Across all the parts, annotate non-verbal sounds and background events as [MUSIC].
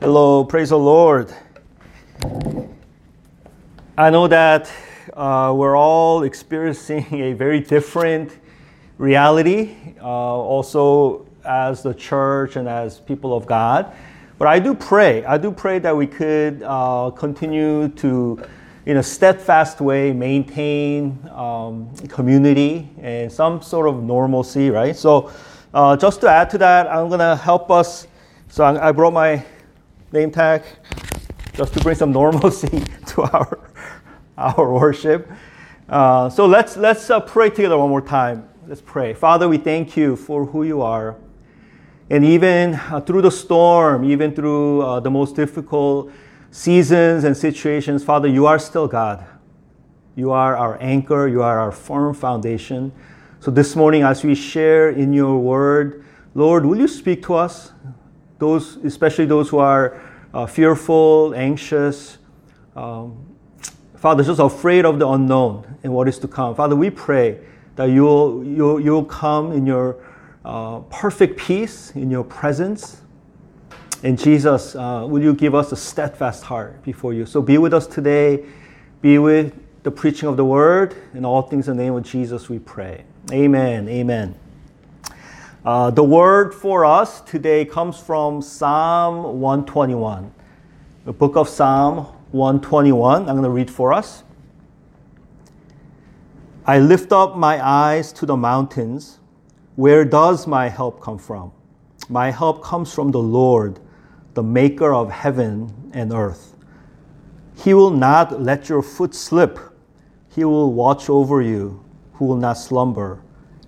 Hello, praise the Lord. I know that uh, we're all experiencing [LAUGHS] a very different reality, uh, also as the church and as people of God. But I do pray, I do pray that we could uh, continue to, in a steadfast way, maintain um, community and some sort of normalcy, right? So, uh, just to add to that, I'm going to help us. So, I brought my name tag just to bring some [LAUGHS] normalcy [LAUGHS] to our, our worship. Uh, so, let's, let's uh, pray together one more time. Let's pray. Father, we thank you for who you are. And even uh, through the storm, even through uh, the most difficult seasons and situations, Father, you are still God. You are our anchor, you are our firm foundation. So this morning, as we share in your word, Lord, will you speak to us? Those, especially those who are uh, fearful, anxious, um, Father, just afraid of the unknown and what is to come. Father, we pray that you'll, you'll, you'll come in your uh, perfect peace in your presence. And Jesus, uh, will you give us a steadfast heart before you? So be with us today. Be with the preaching of the word and all things in the name of Jesus, we pray. Amen. Amen. Uh, the word for us today comes from Psalm 121, the book of Psalm 121. I'm going to read for us. I lift up my eyes to the mountains. Where does my help come from? My help comes from the Lord, the maker of heaven and earth. He will not let your foot slip. He will watch over you, who will not slumber.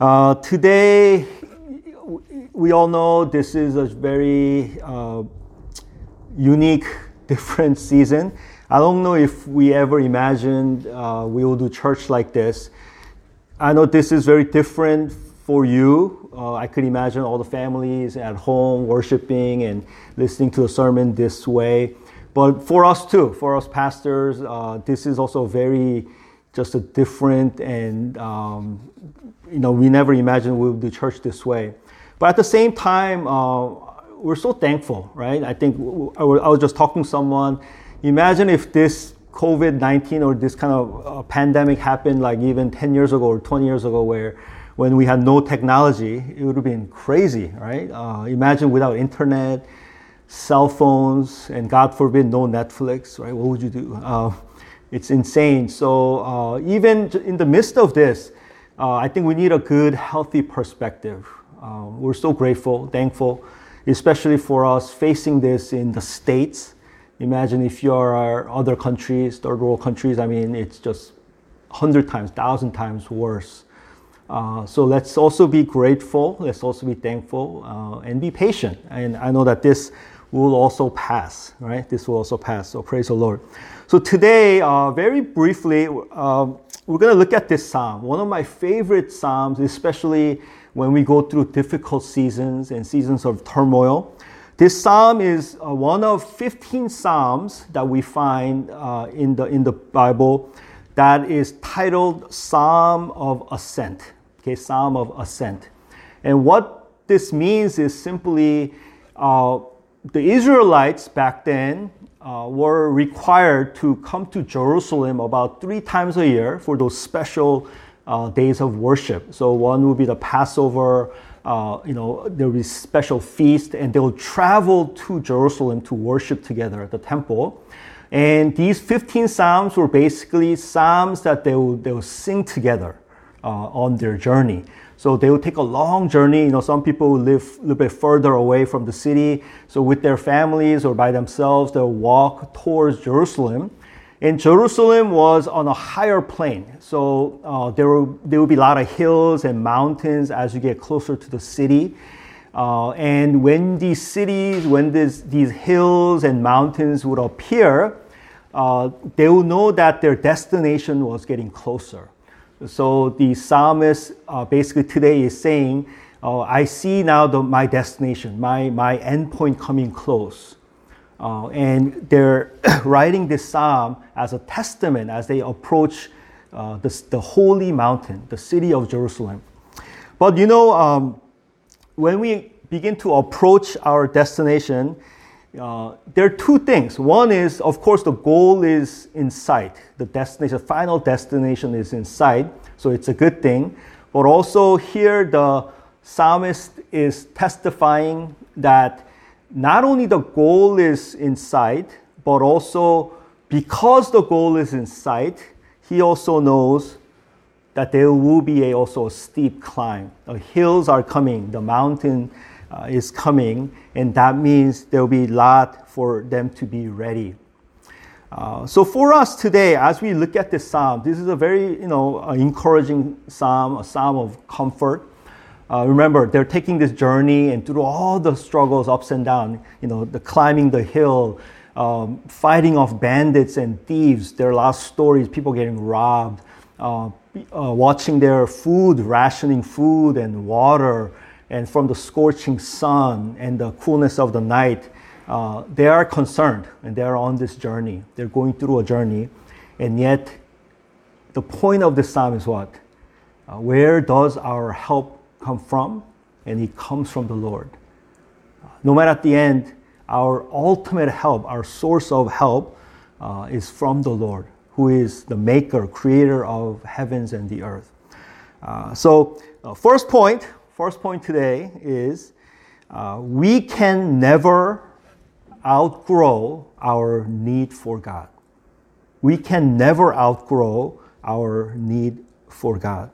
Uh, today, we all know this is a very uh, unique, [LAUGHS] different season. I don't know if we ever imagined uh, we will do church like this. I know this is very different for you. Uh, I could imagine all the families at home worshiping and listening to a sermon this way. But for us too, for us pastors, uh, this is also very just a different and um, you know we never imagined we would do church this way. But at the same time, uh, we're so thankful, right? I think I was just talking to someone. Imagine if this COVID 19 or this kind of uh, pandemic happened like even 10 years ago or 20 years ago, where when we had no technology, it would have been crazy, right? Uh, imagine without internet, cell phones, and God forbid, no Netflix, right? What would you do? It's insane. So, uh, even in the midst of this, uh, I think we need a good, healthy perspective. Uh, we're so grateful, thankful, especially for us facing this in the States Imagine if you're other countries, third world countries, I mean, it's just 100 times, 1,000 times worse. Uh, so let's also be grateful, let's also be thankful, uh, and be patient. And I know that this will also pass, right? This will also pass. So praise the Lord. So today, uh, very briefly, um, we're going to look at this psalm. One of my favorite psalms, especially when we go through difficult seasons and seasons of turmoil. This psalm is uh, one of 15 psalms that we find uh, in, the, in the Bible that is titled Psalm of Ascent. Okay, Psalm of Ascent. And what this means is simply uh, the Israelites back then uh, were required to come to Jerusalem about three times a year for those special uh, days of worship. So one would be the Passover, uh, you know, there will be special feast, and they will travel to Jerusalem to worship together at the temple. And these 15 psalms were basically psalms that they will, they will sing together on their journey. So they will take a long journey. You know, some people live a little bit further away from the city. So with their families or by themselves, they'll walk towards Jerusalem. And Jerusalem was on a higher plane. So uh, there, will, there will be a lot of hills and mountains as you get closer to the city. Uh, and when these cities, when this, these hills and mountains would appear, uh, they will know that their destination was getting closer. So the psalmist uh, basically today is saying, uh, I see now the, my destination, my, my endpoint coming close. Uh, and they're [COUGHS] writing this psalm as a testament as they approach uh, the, the holy mountain, the city of Jerusalem. But you know, um, when we begin to approach our destination, uh, there are two things. One is, of course, the goal is in sight. The destination, final destination is in sight, so it's a good thing. But also here, the psalmist is testifying that not only the goal is in sight, but also because the goal is in sight, he also knows that there will be a, also a steep climb. The hills are coming, the mountain uh, is coming, and that means there will be a lot for them to be ready. Uh, so for us today, as we look at this psalm, this is a very you know encouraging psalm, a psalm of comfort. Uh, remember, they're taking this journey and through all the struggles, ups and downs, you know, the climbing the hill, um, fighting off bandits and thieves. There are lots of stories, people getting robbed, uh, uh, watching their food, rationing food and water, and from the scorching sun and the coolness of the night, uh, they are concerned and they are on this journey. They're going through a journey, and yet the point of this psalm is what? Uh, where does our help come from? And it comes from the Lord. No matter at the end, our ultimate help, our source of help, uh, is from the Lord, who is the maker, creator of heavens and the earth. Uh, so, uh, first point, first point today is uh, we can never outgrow our need for God. We can never outgrow our need for God.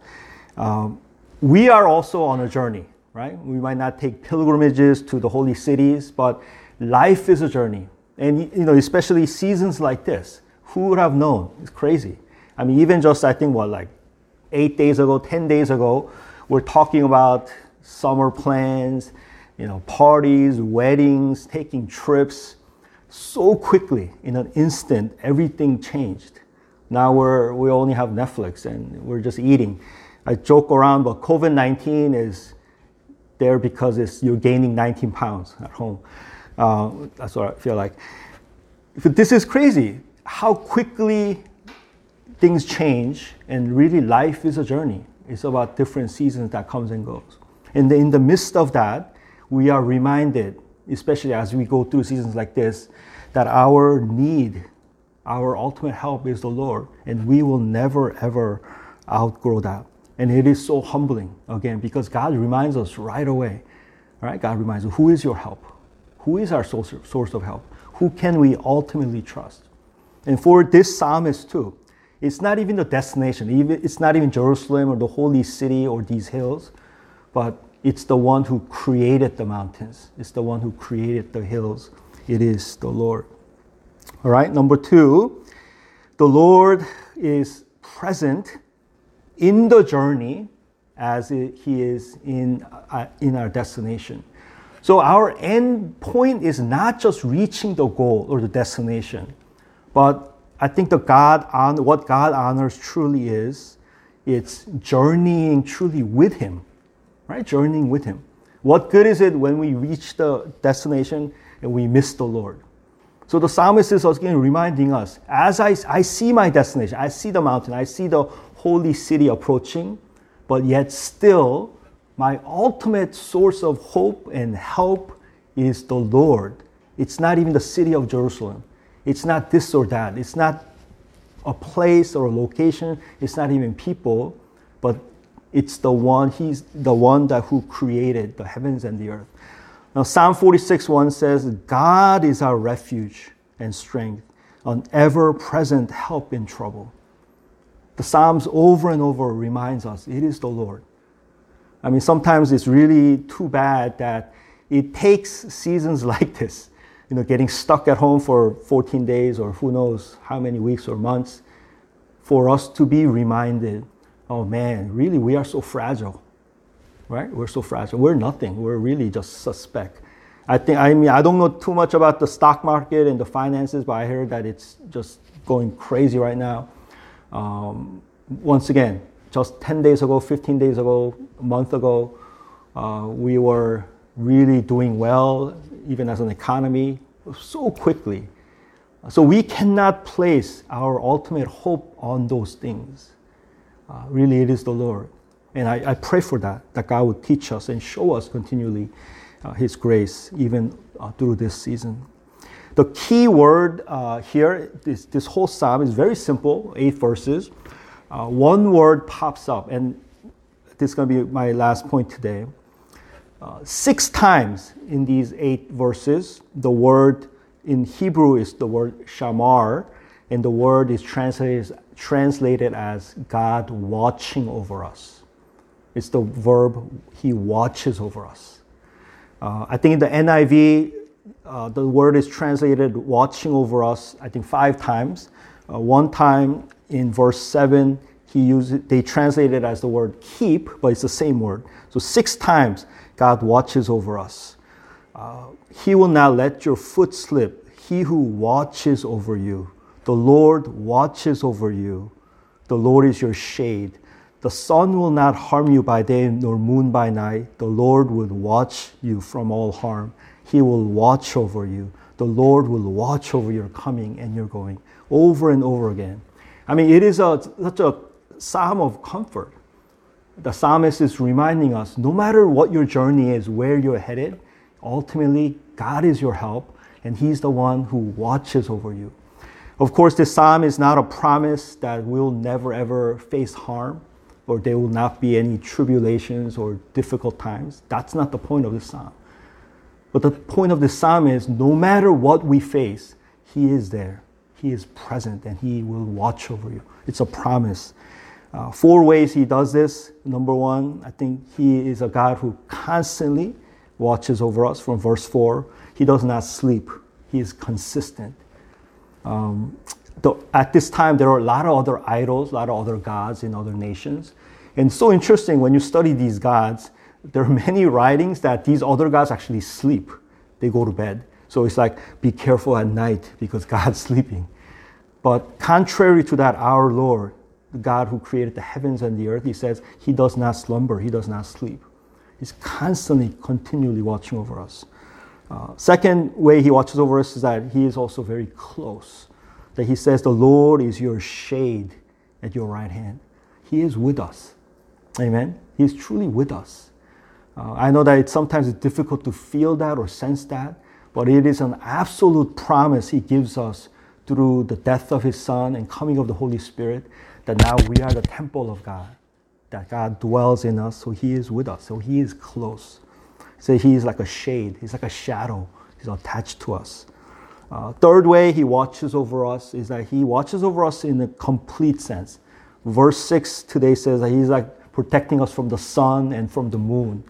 Um, we are also on a journey, right? We might not take pilgrimages to the holy cities, but life is a journey. And you know, especially seasons like this, who would have known? It's crazy. I mean, even just I think what like eight days ago, ten days ago, we're talking about summer plans, you know, parties, weddings, taking trips. So quickly, in an instant, everything changed. Now we're we only have Netflix and we're just eating. I joke around, but COVID 19 is there because it's, you're gaining 19 pounds at home. Uh, that's what I feel like. But this is crazy. How quickly things change, and really life is a journey. It's about different seasons that comes and goes. And in the midst of that, we are reminded, especially as we go through seasons like this, that our need, our ultimate help is the Lord, and we will never ever outgrow that. And it is so humbling, again, because God reminds us right away. Right? God reminds us, who is your help? Who is our source of help? Who can we ultimately trust? And for this psalmist too, it's not even the destination. It's not even Jerusalem or the holy city or these hills, but it's the one who created the mountains. It's the one who created the hills. It is the Lord. All right, number two, the Lord is present in the journey as he is in, uh, in our destination. So our end point is not just reaching the goal or the destination, but I think the God on what God honors truly is, it's journeying truly with Him, right? Journeying with Him. What good is it when we reach the destination and we miss the Lord? So the psalmist is again reminding us as I, I see my destination, I see the mountain, I see the holy city approaching, but yet still, my ultimate source of hope and help is the Lord. It's not even the city of Jerusalem. It's not this or that. It's not a place or a location. It's not even people, but it's the one, He's the one that who created the heavens and the earth. Now, Psalm 46 1 says, God is our refuge and strength, an ever present help in trouble. The Psalms over and over reminds us it is the Lord. I mean, sometimes it's really too bad that it takes seasons [LAUGHS] like this, you know, getting stuck at home for 14 days or who knows how many weeks or months, for us to be reminded, oh man, really, we are so fragile. right? We're so fragile. We're nothing. We're really just suspect. I think I mean I don't know too much about the stock market and the finances, but I heard that it's just going crazy right now. Um, once again, just 10 days ago, 15 days ago, a month ago, uh, we were really doing well, even as an economy, so quickly. So we cannot place our ultimate hope on those things. Uh, really, it is the Lord. And I, I, pray for that, that God would teach us and show us continually uh, His grace, even uh, through this season. The key word uh, here, this, this whole psalm is very simple, eight verses. Uh, one word pops up, and this is going to be my last point today. Uh, six times in these eight verses, the word in Hebrew is the word shamar, and the word is translated, translated as God watching over us. It's the verb He watches over us. Uh, I think in the NIV, uh, the word is translated watching over us, I think five times. Uh, one time in verse 7, he used they translate it as the word keep, but it's the same word. So six times God watches over us. Uh, he will not let your foot slip. He who watches over you. The Lord watches over you. The Lord is your shade. The sun will not harm you by day, nor moon by night. The Lord will watch you from all harm. He will watch over you. The Lord will watch over your coming and your going over and over again. I mean, it is a, such a psalm of comfort. The psalmist is reminding us no matter what your journey is, where you're headed, ultimately, God is your help, and He's the one who watches over you. Of course, this psalm is not a promise that we'll never ever face harm or there will not be any tribulations or difficult times. That's not the point of the psalm. But the point of the psalm is no matter what we face, He is there. He is present and He will watch over you. It's a promise. Uh, four ways He does this. Number one, I think He is a God who constantly watches over us from verse 4. He does not sleep, He is consistent. Um, at this time, there are a lot of other idols, a lot of other gods in other nations. And so interesting when you study these gods, there are many writings that these other gods actually sleep. They go to bed. So it's like, be careful at night because [LAUGHS] God's sleeping. But contrary to that, our Lord, God who created the heavens and the earth, he says, He does not slumber, He does not sleep. He's constantly, continually watching over us. Uh, second way He watches over us is that He is also very close. That He says, The Lord is your shade at your right hand. He is with us. Amen. He is truly with us. Uh, I know that it's sometimes difficult to feel that or sense that, but it is an absolute promise He gives us through the death of His Son and coming of the Holy Spirit that now we are the temple of God, that God dwells in us, so He is with us, so He is close. So He is like a shade, He's like a shadow, He's attached to us. Uh, third way He watches over us is that He watches over us in a complete sense. Verse 6 today says that He's like protecting us from the sun and from the moon.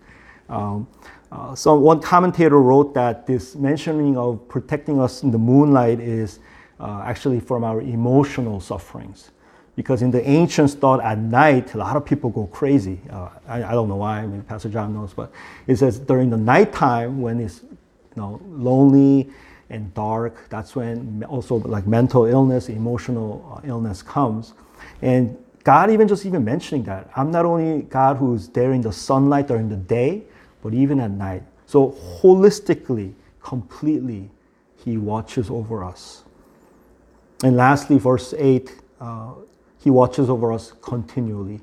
Um, uh, so one commentator wrote that this mentioning of protecting us in the moonlight is uh, actually from our emotional sufferings. Because in the ancients thought at night, a lot of people go crazy. Uh, I, I, don't know why, mean, Pastor John knows, but it says during the nighttime when it's you know, lonely and dark, that's when also like mental illness, emotional uh, illness comes. And God even just even mentioning that. I'm not only God who's there in the sunlight during the day, but even at night. So holistically, completely, He watches over us. And lastly, verse 8, uh, He watches over us continually.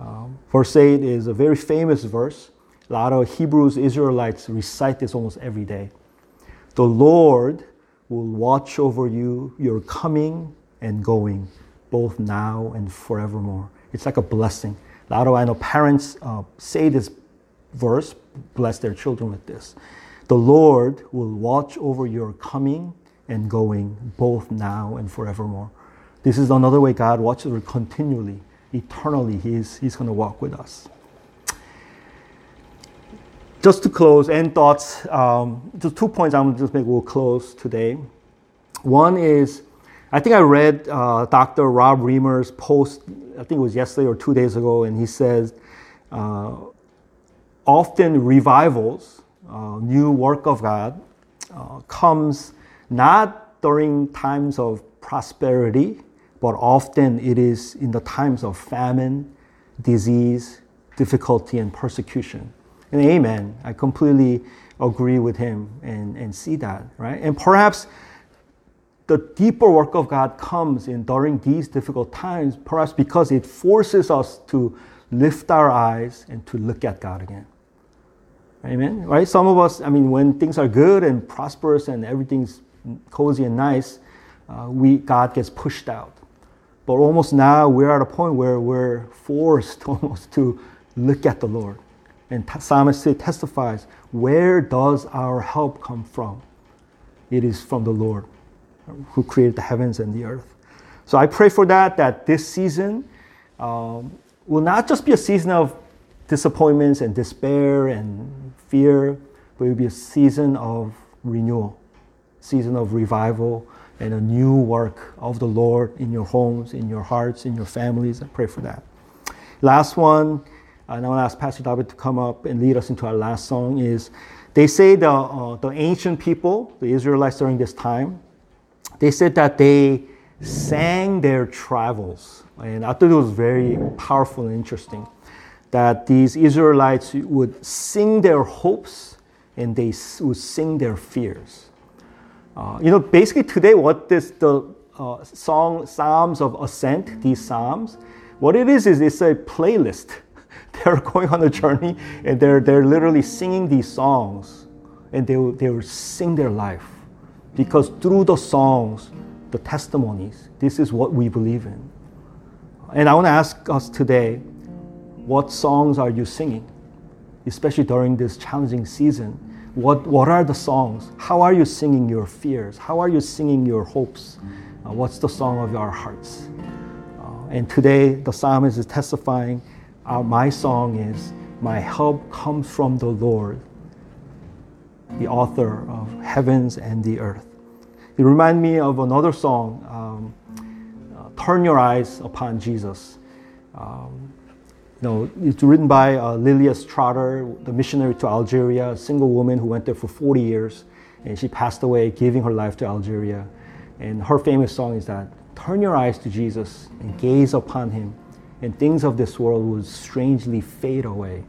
Um, verse 8 is a very famous verse. A lot of Hebrews, Israelites recite this almost every day. The Lord will watch over you, your coming and going both now and forevermore. It's like a blessing. A lot of I know parents uh, say this verse, bless their children with this. The Lord will watch over your coming and going both now and forevermore. This is another way God watches over continually, eternally. He's, he's going to walk with us. Just to close, end thoughts. Um, just two points I'm going to just make. We'll close today. One is I think I read uh, Dr. Rob Reimer's post, I think it was yesterday or two days ago, and he says, uh, often revivals, uh, new work of God, uh, comes not during times of prosperity, but often it is in the times of famine, disease, difficulty, and persecution. And amen. I completely agree with him and, and see that, right? And perhaps the deeper work of God comes in during these difficult times, perhaps because it forces us to lift our eyes and to look at God again. Amen. Right? Some of us, I mean, when things are good and prosperous and everything's cozy and nice, uh, we God gets pushed out. But almost now we're at a point where we're forced [LAUGHS] almost to look at the Lord. And Psalmist testifies, where does our help come from? It is from the Lord who created the heavens and the earth. So I pray for that, that this season um, will not just be a season of disappointments and despair and fear, but it will be a season of renewal, season of revival, and a new work of the Lord in your homes, in your hearts, in your families. I pray for that. Last one, and I want to ask Pastor David to come up and lead us into our last song is they say the, uh, the ancient people, the Israelites during this time, they said that they sang their travels. And I thought it was very powerful and interesting that these Israelites would sing their hopes and they would sing their fears. Uh, you know, basically today, what this the uh, song Psalms of Ascent, these psalms, what it is is it's a playlist. [LAUGHS] they're going on a journey and they're they're literally singing these songs, and they will, they will sing their life because through the songs, the testimonies, this is what we believe in. And I want to ask us today what songs are you singing? Especially during this challenging season. What, what are the songs? How are you singing your fears? How are you singing your hopes? Uh, what's the song of your hearts? Uh, and today, the psalmist is testifying uh, my song is, My help comes from the Lord, the author of heavens and the earth. It reminds me of another song, um, uh, Turn Your Eyes Upon Jesus. Um, you know, it's written by uh, Lilia Trotter, the missionary to Algeria, a single woman who went there for 40 years, and she passed away giving her life to Algeria. And her famous song is that, turn your eyes to Jesus and gaze upon him, and things of this world will strangely fade away.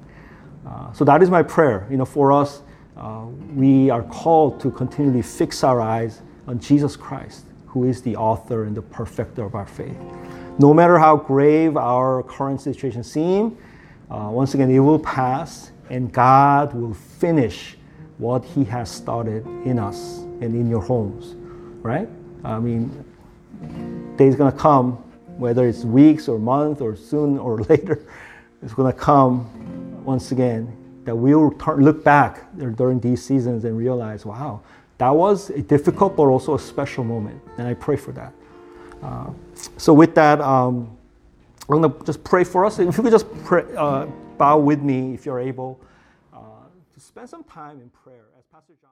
Uh, so that is my prayer. You know, for us, uh, we are called to continually fix our eyes on Jesus Christ, who is the author and the perfecter of our faith. No matter how grave our current situation seems, uh, once again, it will pass and God will finish what He has started in us and in your homes, right? I mean, days gonna come, whether it's weeks or months or soon or [LAUGHS] later, it's gonna come once again that we'll turn, look back during these seasons and realize, wow, that was a difficult but also a special moment, and I pray for that. Uh, so with that, um, I'm going to just pray for us. If you could just pray, uh, bow with me, if you're able, uh, to spend some time in prayer as Pastor John.